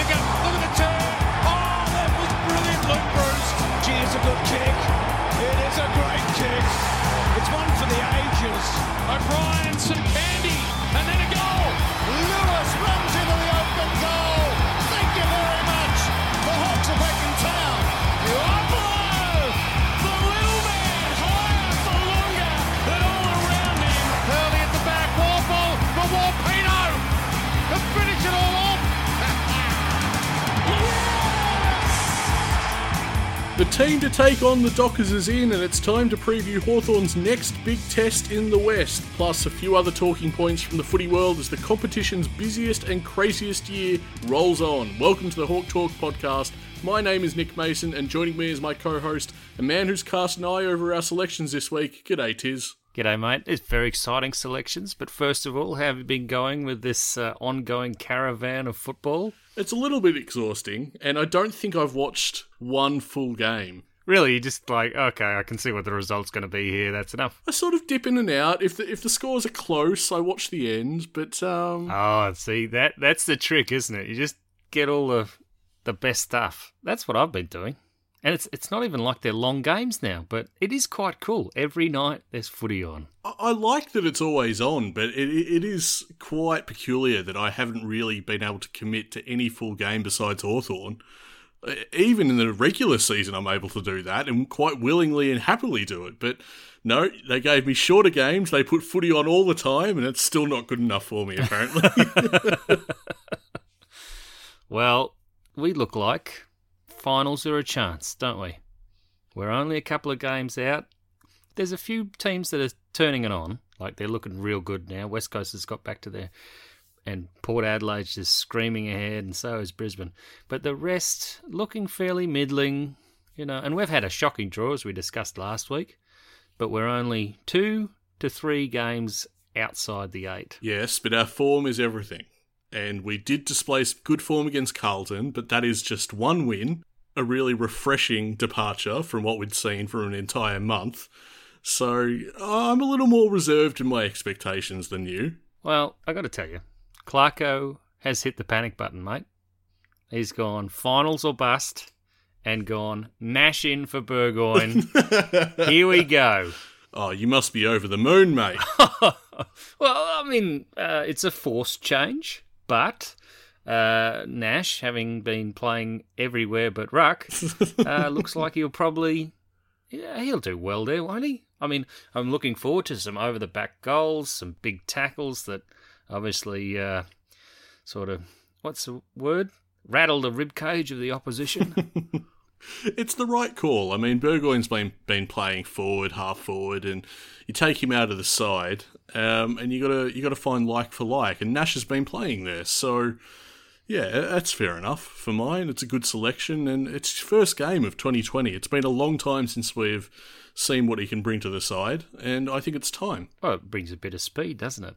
Nicker, look at the turn. Oh, that was brilliant, Luke Breust. Gee, it's a good kick. It is a great kick. It's one for the ages. O'Brien, some candy, and then a goal. Lewis The team to take on the Dockers is in, and it's time to preview Hawthorn's next big test in the West, plus a few other talking points from the footy world as the competition's busiest and craziest year rolls on. Welcome to the Hawk Talk podcast. My name is Nick Mason, and joining me is my co host, a man who's cast an eye over our selections this week. G'day, Tiz. G'day, mate. It's very exciting selections, but first of all, how have you been going with this uh, ongoing caravan of football? It's a little bit exhausting, and I don't think I've watched one full game. Really, you're just like, okay, I can see what the result's going to be here. That's enough. I sort of dip in and out. If the if the scores are close, I watch the end. But um, Oh, see that that's the trick, isn't it? You just get all the the best stuff. That's what I've been doing. And it's it's not even like they're long games now, but it is quite cool. Every night there's footy on. I, like that it's always on. But it it is quite peculiar that I haven't really been able to commit to any full game besides Hawthorn. Even in the regular season, I'm able to do that and quite willingly and happily do it. But no, they gave me shorter games. They put footy on all the time, and it's still not good enough for me, apparently. Well, we look like finals are a chance, don't we? We're only a couple of games out. There's a few teams that are turning it on, like they're looking real good now. West Coast has got back to their, and Port Adelaide's just screaming ahead, and so is Brisbane. But the rest looking fairly middling, you know. And we've had a shocking draw as we discussed last week, but we're only two to three games outside the eight. Yes, but our form is everything. And we did display good form against Carlton, but that is just one win, a really refreshing departure from what we'd seen for an entire month. So I'm a little more reserved in my expectations than you. Well, I got to tell you, Clarko has hit the panic button, mate. He's gone finals or bust and gone Nash in for Burgoyne. Here we go. Oh, you must be over the moon, mate. well, I mean, uh, it's a forced change, but uh, Nash, having been playing everywhere but ruck, uh, looks like he'll probably yeah he'll do well there, won't he? I mean, I'm looking forward to some over the back goals, some big tackles that obviously uh, sort of what's the word rattle the rib cage of the opposition. it's the right call. I mean, Burgoyne's been been playing forward, half forward, and you take him out of the side, um, and you gotta you gotta find like for like, and Nash has been playing there, so yeah, that's fair enough for mine. It's a good selection, and it's first game of 2020. It's been a long time since we've seen what he can bring to the side, and I think it's time. Well, it brings a bit of speed, doesn't it?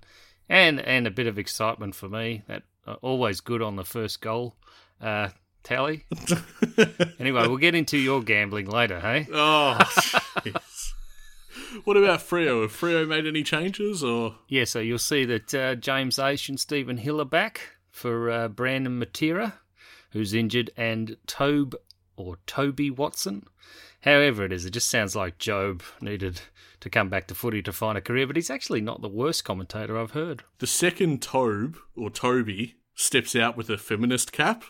And and a bit of excitement for me. That uh, always good on the first goal uh, tally. anyway, we'll get into your gambling later, hey? Oh, what about Freo? Have Freo made any changes, or Yeah, so you'll see that uh, James Aish and Stephen Hill are back for uh, Brandon Matera, who's injured, and Tobe or Toby Watson. However, it is, it just sounds like Jobe needed to come back to footy to find a career, but he's actually not the worst commentator I've heard. the second Tobe or Toby steps out with a feminist cap?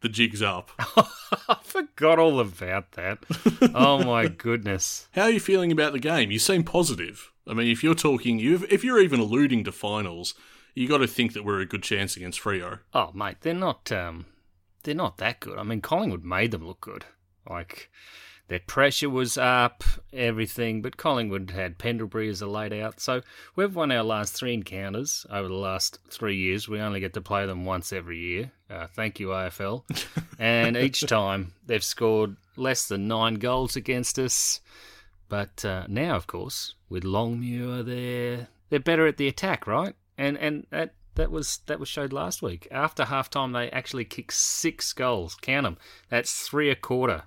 The jig's up. I forgot all about that. oh my goodness. How are you feeling about the game? You seem positive. I mean, if you're talking, you if you're even alluding to finals, you got to think that we're a good chance against Freo. Oh mate, they're not um they're not that good. I mean Collingwood made them look good. Like their pressure was up, everything, but Collingwood had Pendlebury as a laid out. So we've won our last three encounters over the last three years. We only get to play them once every year. Uh, thank you, AFL. and each time they've scored less than nine goals against us. But uh, now, of course, with Longmuir there, they're better at the attack, right? And and that that was that was showed last week. After halftime, they actually kicked six goals. Count them. That's three a quarter.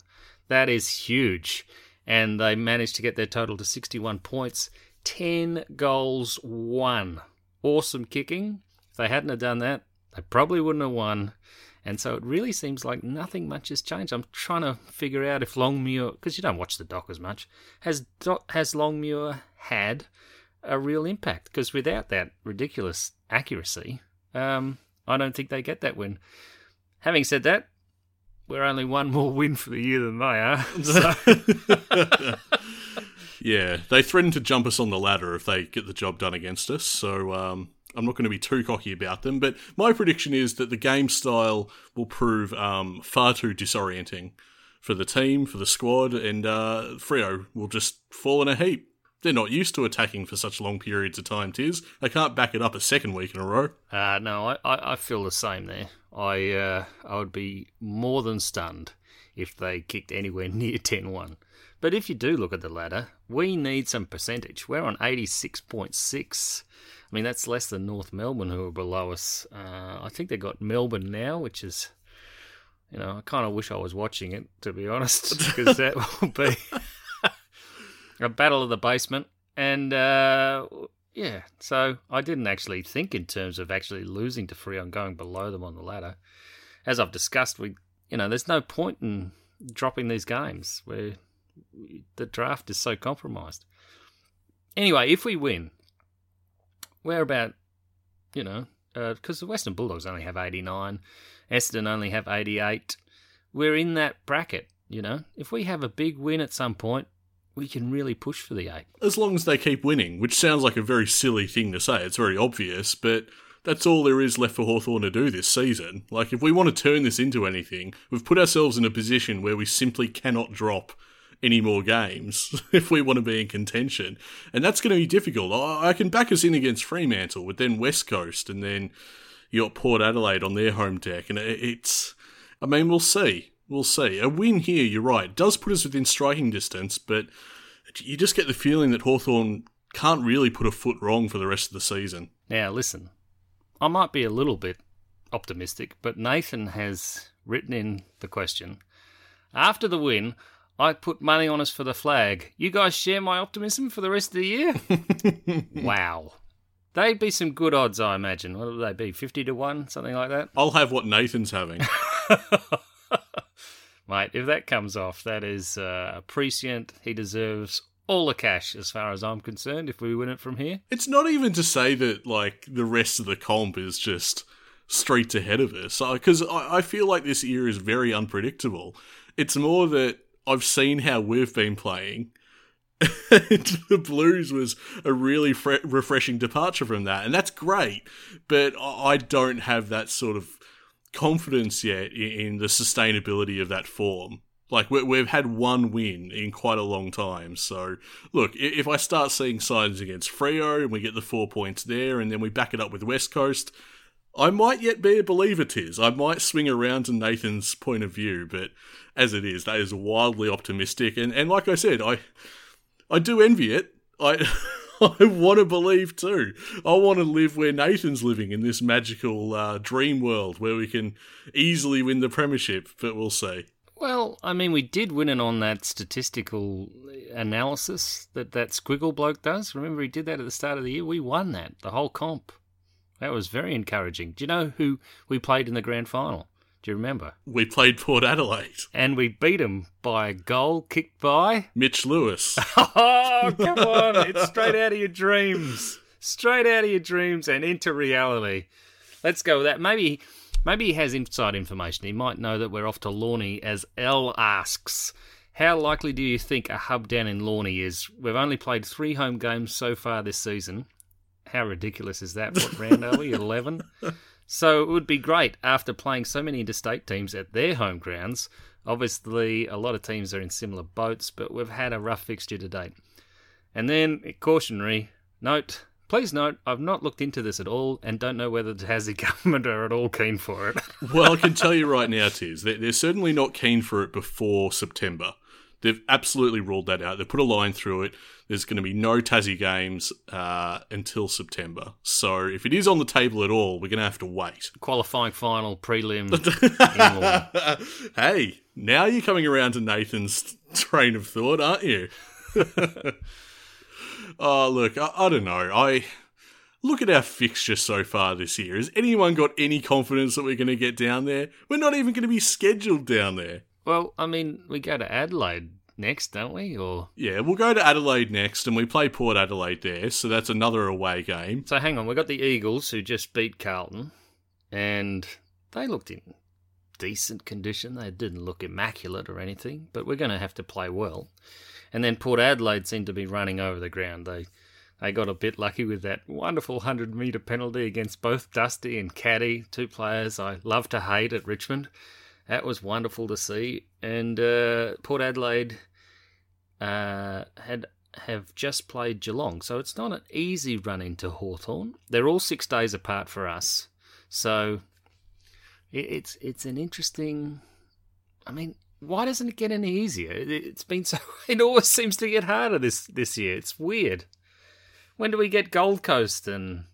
That is huge. And they managed to get their total to 61 points. 10 goals, one. Awesome kicking. If they hadn't have done that, they probably wouldn't have won. And so it really seems like nothing much has changed. I'm trying to figure out if Longmuir, because you don't watch the Dockers much, has has Longmuir had a real impact? Because without that ridiculous accuracy, um, I don't think they get that win. Having said that, we're only one more win for the year than they are. So. yeah, they threaten to jump us on the ladder if they get the job done against us. So um, I'm not going to be too cocky about them. But my prediction is that the game style will prove um, far too disorienting for the team, for the squad, and uh, Freo will just fall in a heap. They're not used to attacking for such long periods of time, Tiz. They can't back it up a second week in a row. Uh, no, I, I, I feel the same there. I uh, I would be more than stunned if they kicked anywhere near 10 1. But if you do look at the ladder, we need some percentage. We're on 86.6. I mean, that's less than North Melbourne, who are below us. Uh, I think they've got Melbourne now, which is, you know, I kind of wish I was watching it, to be honest, because that will be a battle of the basement. And, uh, yeah, so I didn't actually think in terms of actually losing to Freo and going below them on the ladder. As I've discussed, we, you know, there's no point in dropping these games where the draft is so compromised. Anyway, if we win, we're about, you know, because uh, the Western Bulldogs only have 89, Essendon only have 88. We're in that bracket, you know. If we have a big win at some point, we can really push for the eight. As long as they keep winning, which sounds like a very silly thing to say. It's very obvious, but that's all there is left for Hawthorn to do this season. Like, if we want to turn this into anything, we've put ourselves in a position where we simply cannot drop any more games if we want to be in contention. And that's going to be difficult. I can back us in against Fremantle, but then West Coast, and then you got Port Adelaide on their home deck. And it's, I mean, we'll see. We'll see. A win here, you're right, does put us within striking distance, but you just get the feeling that Hawthorn can't really put a foot wrong for the rest of the season. Now, listen, I might be a little bit optimistic, but Nathan has written in the question. After the win, I put money on us for the flag. You guys share my optimism for the rest of the year? wow. They'd be some good odds, I imagine. What would they be? 50 to 1? Something like that? I'll have what Nathan's having. Mate, if that comes off, that is uh, prescient. He deserves all the cash, as far as I'm concerned, if we win it from here. It's not even to say that, like, the rest of the comp is just straight ahead of us. Because I, I feel like this year is very unpredictable. It's more that I've seen how we've been playing. the Blues was a really fre- refreshing departure from that, and that's great. But I don't have that sort of confidence yet in the sustainability of that form. Like we've had one win in quite a long time. So look, if I start seeing signs against Freo and we get the four points there, and then we back it up with West Coast, I might yet be a believer. Tis I might swing around to Nathan's point of view, but as it is, that is wildly optimistic. And and like I said, I I do envy it. I. I want to believe too. I want to live where Nathan's living in this magical uh, dream world where we can easily win the premiership, but we'll see. Well, I mean, we did win it on that statistical analysis that that squiggle bloke does. Remember, he did that at the start of the year. We won that, the whole comp. That was very encouraging. Do you know who we played in the grand final? Do you remember? We played Port Adelaide. And we beat them by a goal kicked by Mitch Lewis. oh, come on. It's straight out of your dreams. Straight out of your dreams and into reality. Let's go with that. Maybe maybe he has inside information. He might know that we're off to Lornie as L asks. How likely do you think a hub down in Lornie is? We've only played three home games so far this season. How ridiculous is that? What round are we? 11? So it would be great after playing so many interstate teams at their home grounds. Obviously, a lot of teams are in similar boats, but we've had a rough fixture to date. And then, cautionary note please note, I've not looked into this at all and don't know whether the Tassie government are at all keen for it. well, I can tell you right now, Tiz, they're certainly not keen for it before September. They've absolutely ruled that out. They've put a line through it. There's going to be no Tassie games uh, until September. So if it is on the table at all, we're going to have to wait. Qualifying final, prelim. hey, now you're coming around to Nathan's train of thought, aren't you? oh, look, I, I don't know. I look at our fixture so far this year. Has anyone got any confidence that we're going to get down there? We're not even going to be scheduled down there. Well, I mean, we go to Adelaide next, don't we? Or Yeah, we'll go to Adelaide next, and we play Port Adelaide there, so that's another away game. so hang on, we got the Eagles who just beat Carlton, and they looked in decent condition. They didn't look immaculate or anything, but we're going to have to play well. And then Port Adelaide seemed to be running over the ground. They they got a bit lucky with that wonderful hundred metre penalty against both Dusty and Caddy, two players I love to hate at Richmond. That was wonderful to see. And uh, Port Adelaide uh, had have just played Geelong, so it's not an easy run into Hawthorn. They're all six days apart for us, so it, it's it's an interesting. I mean, why doesn't it get any easier? It, it's been so. It always seems to get harder this this year. It's weird. When do we get Gold Coast and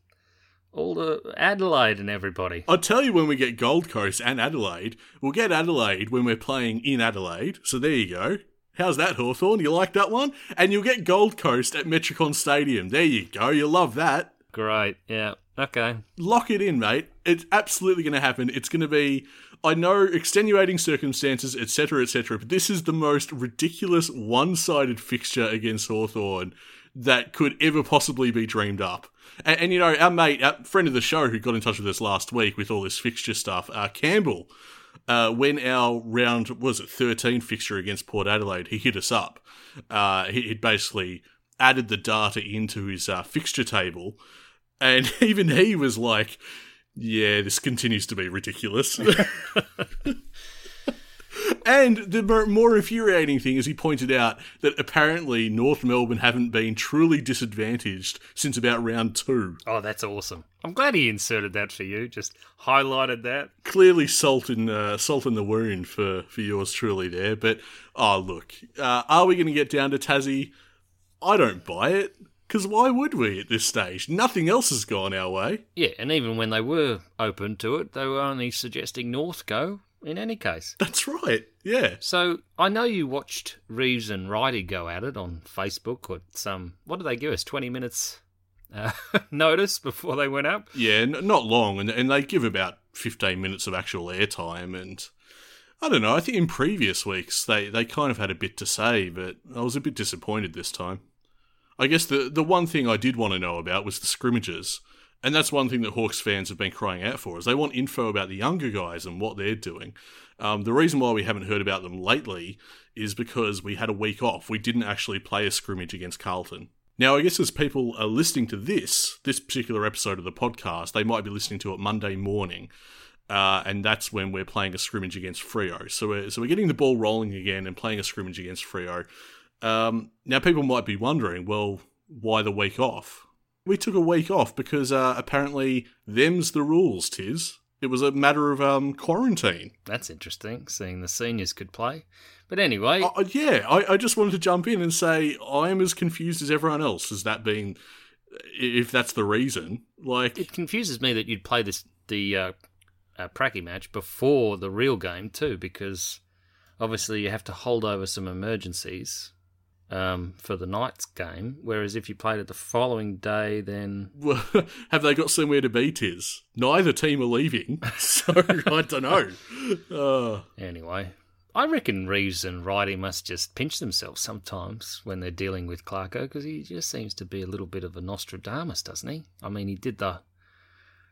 all the Adelaide and everybody? I'll tell you when we get Gold Coast and Adelaide. We'll get Adelaide when we're playing in Adelaide, so there you go. How's that, Hawthorn? You like that one? And you'll get Gold Coast at Metricon Stadium. There you go. You love that. Great. Yeah. Okay. lock it in, mate. It's absolutely going to happen. It's going to be, I know, extenuating circumstances, etc., etc., but this is the most ridiculous one sided fixture against Hawthorn that could ever possibly be dreamed up. And, and, you know, our mate, our friend of the show who got in touch with us last week with all this fixture stuff, uh, Campbell, uh, when our round was it 13 fixture against Port Adelaide, he hit us up. Uh, he, he'd basically added the data into his uh, fixture table, and even he was like, "Yeah, this continues to be ridiculous." and the more, infuriating thing is he pointed out that apparently North Melbourne haven't been truly disadvantaged since about round two. Oh, that's awesome. I'm glad he inserted that for you. Just highlighted that. clearly salt in uh, salt in the wound for for yours truly there. But oh look, uh, are we going to get down to Tassie? I don't buy it because why would we at this stage? Nothing else has gone our way. Yeah, and even when they were open to it, they were only suggesting North go in any case. That's right. Yeah. So I know you watched Reeves and Righty go at it on Facebook or some. What did they give us? Twenty minutes uh, notice before they went up. Yeah, n- not long, and and they give about fifteen minutes of actual airtime, and I don't know. I think in previous weeks they they kind of had a bit to say, but I was a bit disappointed this time. I guess the the one thing I did want to know about was the scrimmages, and that's one thing that Hawks fans have been crying out for is they want info about the younger guys and what they're doing. Um, the reason why we haven't heard about them lately is because we had a week off. We didn't actually play a scrimmage against Carlton. Now, I guess as people are listening to this, this particular episode of the podcast, they might be listening to it Monday morning, uh, and that's when we're playing a scrimmage against Freo. So we're, so we're getting the ball rolling again and playing a scrimmage against Freo. Um, now, people might be wondering, well, why the week off? We took a week off because uh, apparently them's the rules, Tiz. It was a matter of um, quarantine. That's interesting, seeing the seniors could play. But anyway, Uh, yeah, I, I just wanted to jump in and say I'm as confused as everyone else as that being, if that's the reason. Like, it confuses me that you'd play this the uh, uh, pracky match before the real game too, because obviously you have to hold over some emergencies um, for the night's game. Whereas if you played it the following day, then have they got somewhere to be, Tiz? Neither team are leaving, so I don't know. Uh, anyway, I reckon Reeves and Righty must just pinch themselves sometimes when they're dealing with Clarko because he just seems to be a little bit of a Nostradamus, doesn't he? I mean, he did the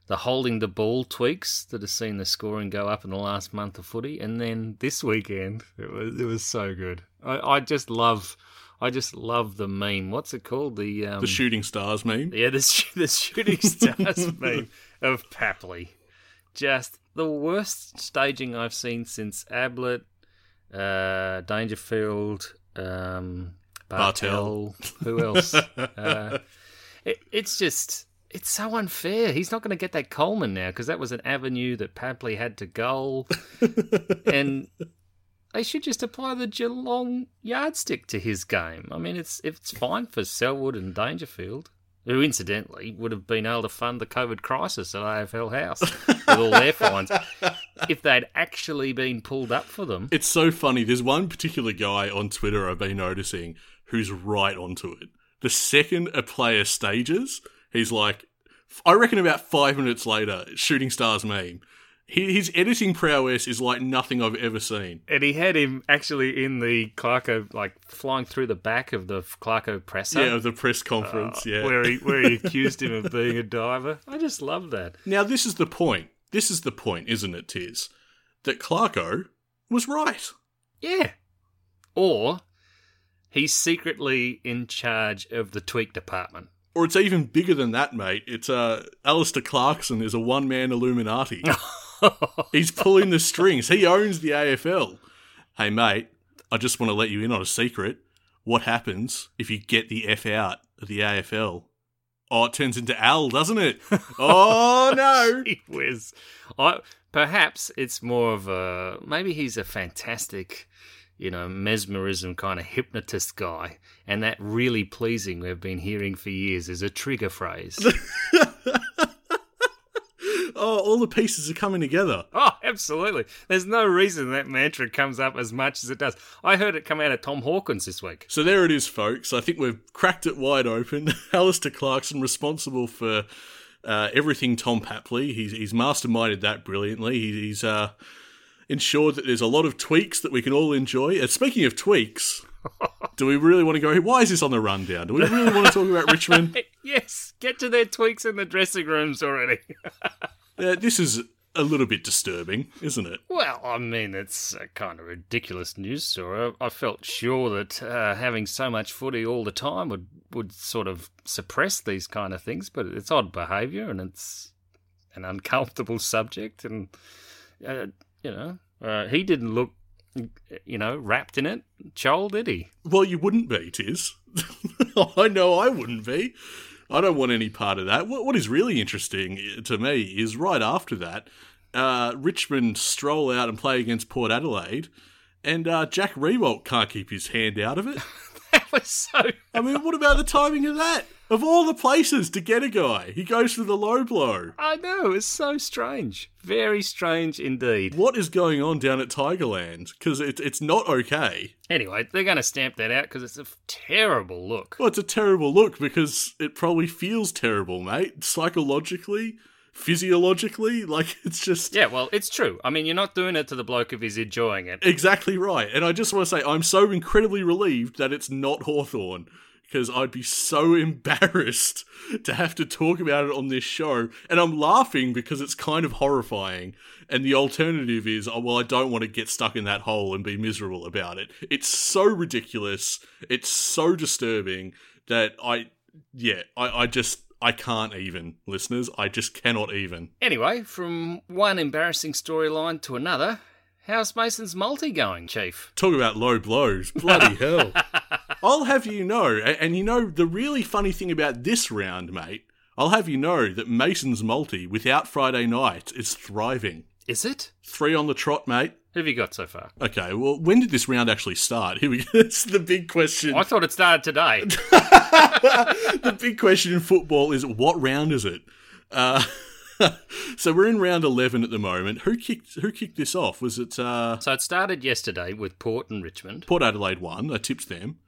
the holding the ball tweaks that has seen the scoring go up in the last month of footy, and then this weekend it was it was so good. I, I just love I just love the meme. What's it called? The um, the shooting stars meme. yeah, the, sh- the shooting stars meme of Papley. Just the worst staging I've seen since Ablett, uh, Dangerfield, um, Bartel. Who else? uh, it, it's just, it's so unfair. He's not going to get that Coleman now because that was an avenue that Papley had to goal. and they should just apply the Geelong yardstick to his game. I mean, it's it's fine for Selwood and Dangerfield, who incidentally would have been able to fund the COVID crisis at AFL House with all their fines if they'd actually been pulled up for them. It's so funny. There's one particular guy on Twitter I've been noticing who's right onto it. The second a player stages, he's like, I reckon about five minutes later, Shooting Stars meme. His editing prowess is like nothing I've ever seen. And he had him actually in the Clarko, like flying through the back of the Clarko presser. Yeah, of the press conference. yeah, Where he where he accused him of being a diver. I just love that. Now, this is the point. This is the point, isn't it, Tiz? That Clarko was right. Yeah. Or he's secretly in charge of the tweak department. Or it's even bigger than that, mate. It's uh, Alastair Clarkson is a one man Illuminati. He's pulling the strings. He owns the AFL. Hey, mate, I just want to let you in on a secret. What happens if you get the F out of the AFL? Oh, it turns into Al, doesn't it? Oh, no. Gee whiz. I, perhaps it's more of a maybe he's a fantastic, you know, mesmerism kind of hypnotist guy, and that really pleasing we've been hearing for years is a trigger phrase. Oh, all the pieces are coming together. oh, absolutely. There's no reason that mantra comes up as much as it does. I heard it come out of Tom Hawkins this week. So there it is, folks. I think we've cracked it wide open. Alastair Clarkson, responsible for uh, everything Tom Papley. He's, he's masterminded that brilliantly. He, he's uh, ensured that there's a lot of tweaks that we can all enjoy. And speaking of tweaks, do we really want to go? Why is this on the rundown? Do we really want to talk about Richmond? Yes, get to their tweaks in the dressing rooms already. Uh, this is a little bit disturbing, isn't it? Well, I mean, it's a kind of ridiculous news story. I felt sure that uh, having so much footy all the time would, would sort of suppress these kind of things, but it's odd behaviour and it's an uncomfortable subject. And, uh, you know, uh, he didn't look, you know, wrapped in it. Joel, did he? Well, you wouldn't be, Tiz. I know I wouldn't be. I don't want any part of that. What, what is really interesting to me is right after that, uh, Richmond stroll out and play against Port Adelaide, and uh, Jack Riewoldt can't keep his hand out of it. That was so. I mean, what about the timing of that? Of all the places to get a guy, he goes for the low blow. I know, it's so strange. Very strange indeed. What is going on down at Tigerland? Because it, it's not okay. Anyway, they're going to stamp that out because it's a terrible look. Well, it's a terrible look because it probably feels terrible, mate. Psychologically, physiologically, like it's just Yeah, well, it's true. I mean, you're not doing it to the bloke if he's enjoying it. exactly right. And I just want to say, I'm so incredibly relieved that it's not Hawthorn because I'd be so embarrassed to have to talk about it on this show. And I'm laughing because it's kind of horrifying. And the alternative is, oh, well, I don't want to get stuck in that hole and be miserable about it. It's so ridiculous. It's so disturbing that I, yeah, I, I just, I can't even, listeners. I just cannot even. Anyway, from one embarrassing storyline to another, how's Mason's multi going, Chief? Talk about low blows. Bloody hell. I'll have you know, and you know, the really funny thing about this round, mate, I'll have you know that Mason's multi without Friday night is thriving. Is it? Three on the trot, mate. Who have you got so far? Okay, well, when did this round actually start? Here we go. That's the big question. I thought it started today. the big question in football is what round is it? Uh, so we're in round eleven at the moment. Who kicked? Who kicked this off? Was it uh, so it started yesterday with Port and Richmond. Port Adelaide won? I tipped them.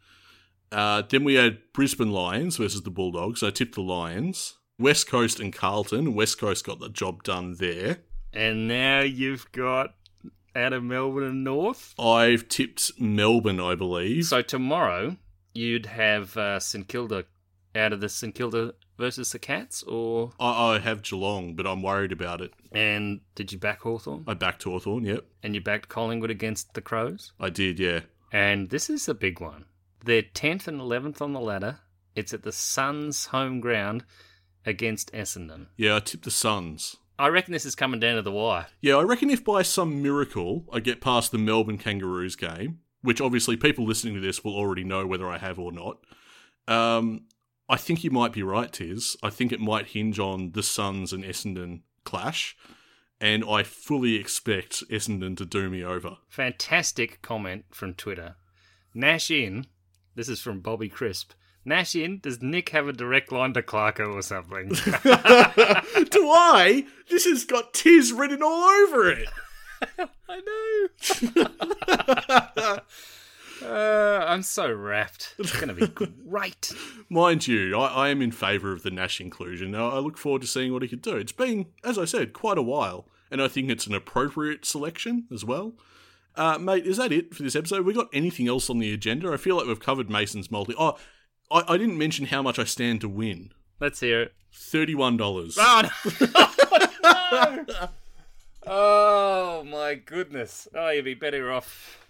Uh, then we had Brisbane Lions versus the Bulldogs. I tipped the Lions. West Coast and Carlton. West Coast got the job done there. And now you've got out of Melbourne and North. I've tipped Melbourne, I believe. So tomorrow you'd have uh, St Kilda out of the St Kilda versus the Cats, or I, I have Geelong, but I'm worried about it. and did you back Hawthorn? I backed Hawthorn, yep. And you backed Collingwood against the Crows? I did, yeah. And this is a big one. They're 10th and 11th on the ladder. It's at the Suns' home ground against Essendon. Yeah, I tipped the Suns. I reckon this is coming down to the wire. Yeah, I reckon if by some miracle I get past the Melbourne Kangaroos game, which obviously people listening to this will already know whether I have or not, um, I think you might be right, Tiz. I think it might hinge on the Suns and Essendon clash, and I fully expect Essendon to do me over. Fantastic comment from Twitter. Nash in. This is from Bobby Crisp. Nash in. Does Nick have a direct line to Clarko or something? do I? This has got Tiz written all over it. I know. Uh, I'm so wrapped. It's going to be great. Mind you, I, I am in favour of the Nash inclusion. I, I look forward to seeing what he could do. It's been, as I said, quite a while, and I think it's an appropriate selection as well. Uh, mate, is that it for this episode? We got anything else on the agenda? I feel like we've covered Mason's multi. Oh, I, I didn't mention how much I stand to win. Let's hear it. Thirty-one dollars. Oh, no. oh my goodness. Oh, you'd be better off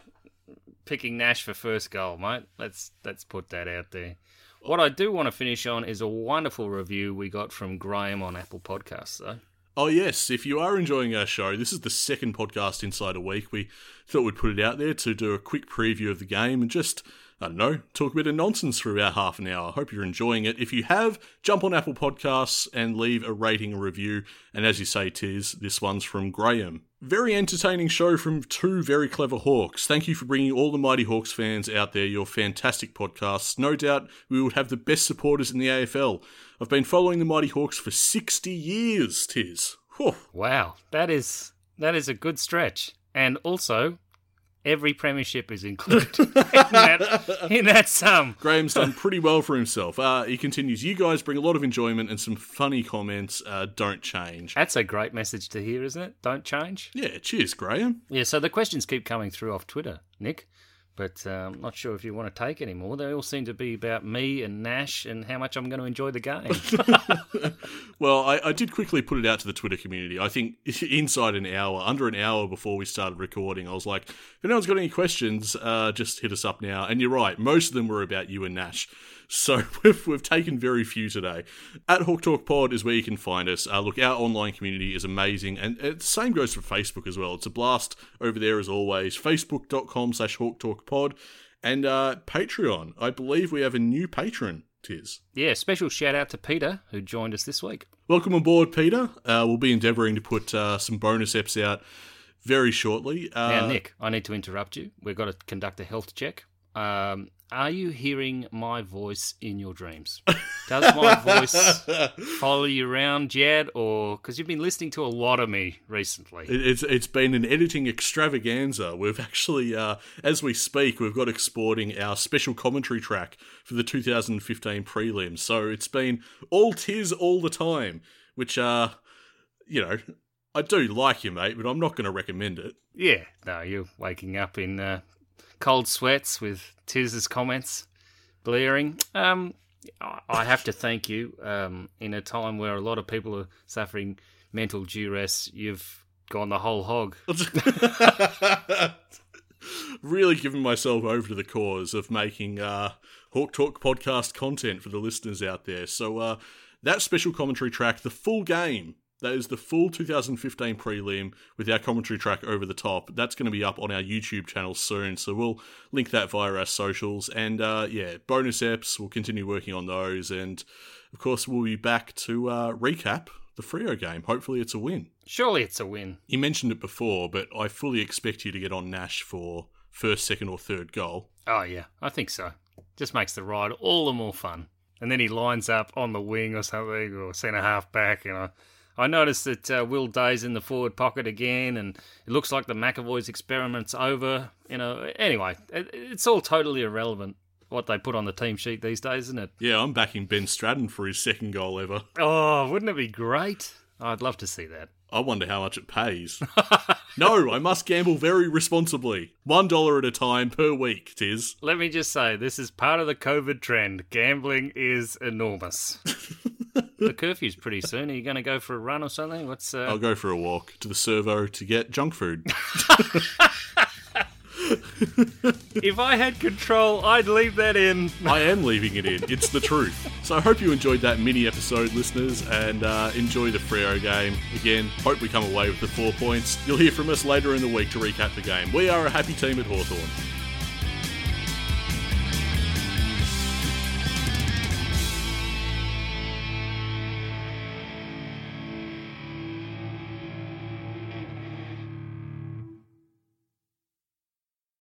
picking Nash for first goal, mate. Let's let's put that out there. What I do want to finish on is a wonderful review we got from Graham on Apple Podcasts, though. Oh yes, if you are enjoying our show, this is the second podcast inside a week. We thought we'd put it out there to do a quick preview of the game and just I don't know, talk a bit of nonsense for about half an hour. I hope you're enjoying it. If you have, jump on Apple Podcasts and leave a rating and review. And as you say, Tiz, this one's from Graham. Very entertaining show from two very clever Hawks. Thank you for bringing all the Mighty Hawks fans out there your fantastic podcasts. No doubt we would have the best supporters in the AFL. I've been following the Mighty Hawks for 60 years, Tiz. Whew. Wow, that is that is a good stretch. And also, every premiership is included in, that, in that sum. Graham's done pretty well for himself. Uh, he continues, You guys bring a lot of enjoyment and some funny comments. Uh, don't change. That's a great message to hear, isn't it? Don't change. Yeah, cheers, Graham. Yeah, so the questions keep coming through off Twitter, Nick. But uh, I'm not sure if you want to take any more. They all seem to be about me and Nash and how much I'm going to enjoy the game. Well, I, I did quickly put it out to the Twitter community. I think inside an hour, under an hour before we started recording, I was like, if anyone's got any questions, uh, just hit us up now. And you're right, most of them were about you and Nash. So we've, we've taken very few today. At Hawk Talk Pod is where you can find us. Uh, look, our online community is amazing. And the same goes for Facebook as well. It's a blast over there as always. Facebook.com slash Hawk Talk Pod. And uh, Patreon. I believe we have a new patron, Tis. yeah, special shout out to Peter, who joined us this week. Welcome aboard, Peter. Uh, we'll be endeavouring to put uh, some bonus eps out very shortly. Uh, Now, Nick, I need to interrupt you. We've got to conduct a health check. Um, are you hearing my voice in your dreams? Does my voice follow you around yet, or because you've been listening to a lot of me recently? it- it's it's been an editing extravaganza. We've actually, uh, as we speak, we've got exporting our special commentary track for the 2015 prelims. So it's been all tiz all the time, which, uh, you know, I do like you, mate, but I'm not going to recommend it. Yeah, no, you're waking up in uh, cold sweats with Tiz's comments blaring. Um, I have to thank you. Um, in a time where a lot of people are suffering mental duress, you've gone the whole hog. really giving myself over to the cause of making uh, Hawk Talk podcast content for the listeners out there. So uh, that special commentary track, the full game, that is the full 2015 prelim with our commentary track over the top. That's going to be up on our YouTube channel soon. So we'll link that via our socials. And uh, yeah, bonus eps, we'll continue working on those. And of course, we'll be back to uh, recap the Freo game. Hopefully, it's a win. Surely it's a win. You mentioned it before, but I fully expect you to get on Nash for first, second, or third goal. Oh yeah, I think so. Just makes the ride all the more fun. And then he lines up on the wing or something, or centre half back. And I, I noticed that uh, Will Day's in the forward pocket again, and it looks like the McEvoy's experiment's over. You know, anyway, it, it's all totally irrelevant what they put on the team sheet these days, isn't it? Yeah, I'm backing Ben Stratton for his second goal ever. Oh, wouldn't it be great? I'd love to see that. I wonder how much it pays. no, I must gamble very responsibly. One dollar at a time per week, tis. Let me just say, this is part of the COVID trend. Gambling is enormous. the curfew's pretty soon. Are you going to go for a run or something? What's uh... I'll go for a walk to the servo to get junk food. If I had control, I'd leave that in. I am leaving it in. It's the truth. So I hope you enjoyed that mini episode, listeners, and uh, enjoy the Freo game. Again, hope we come away with the four points. You'll hear from us later in the week to recap the game. We are a happy team at Hawthorn.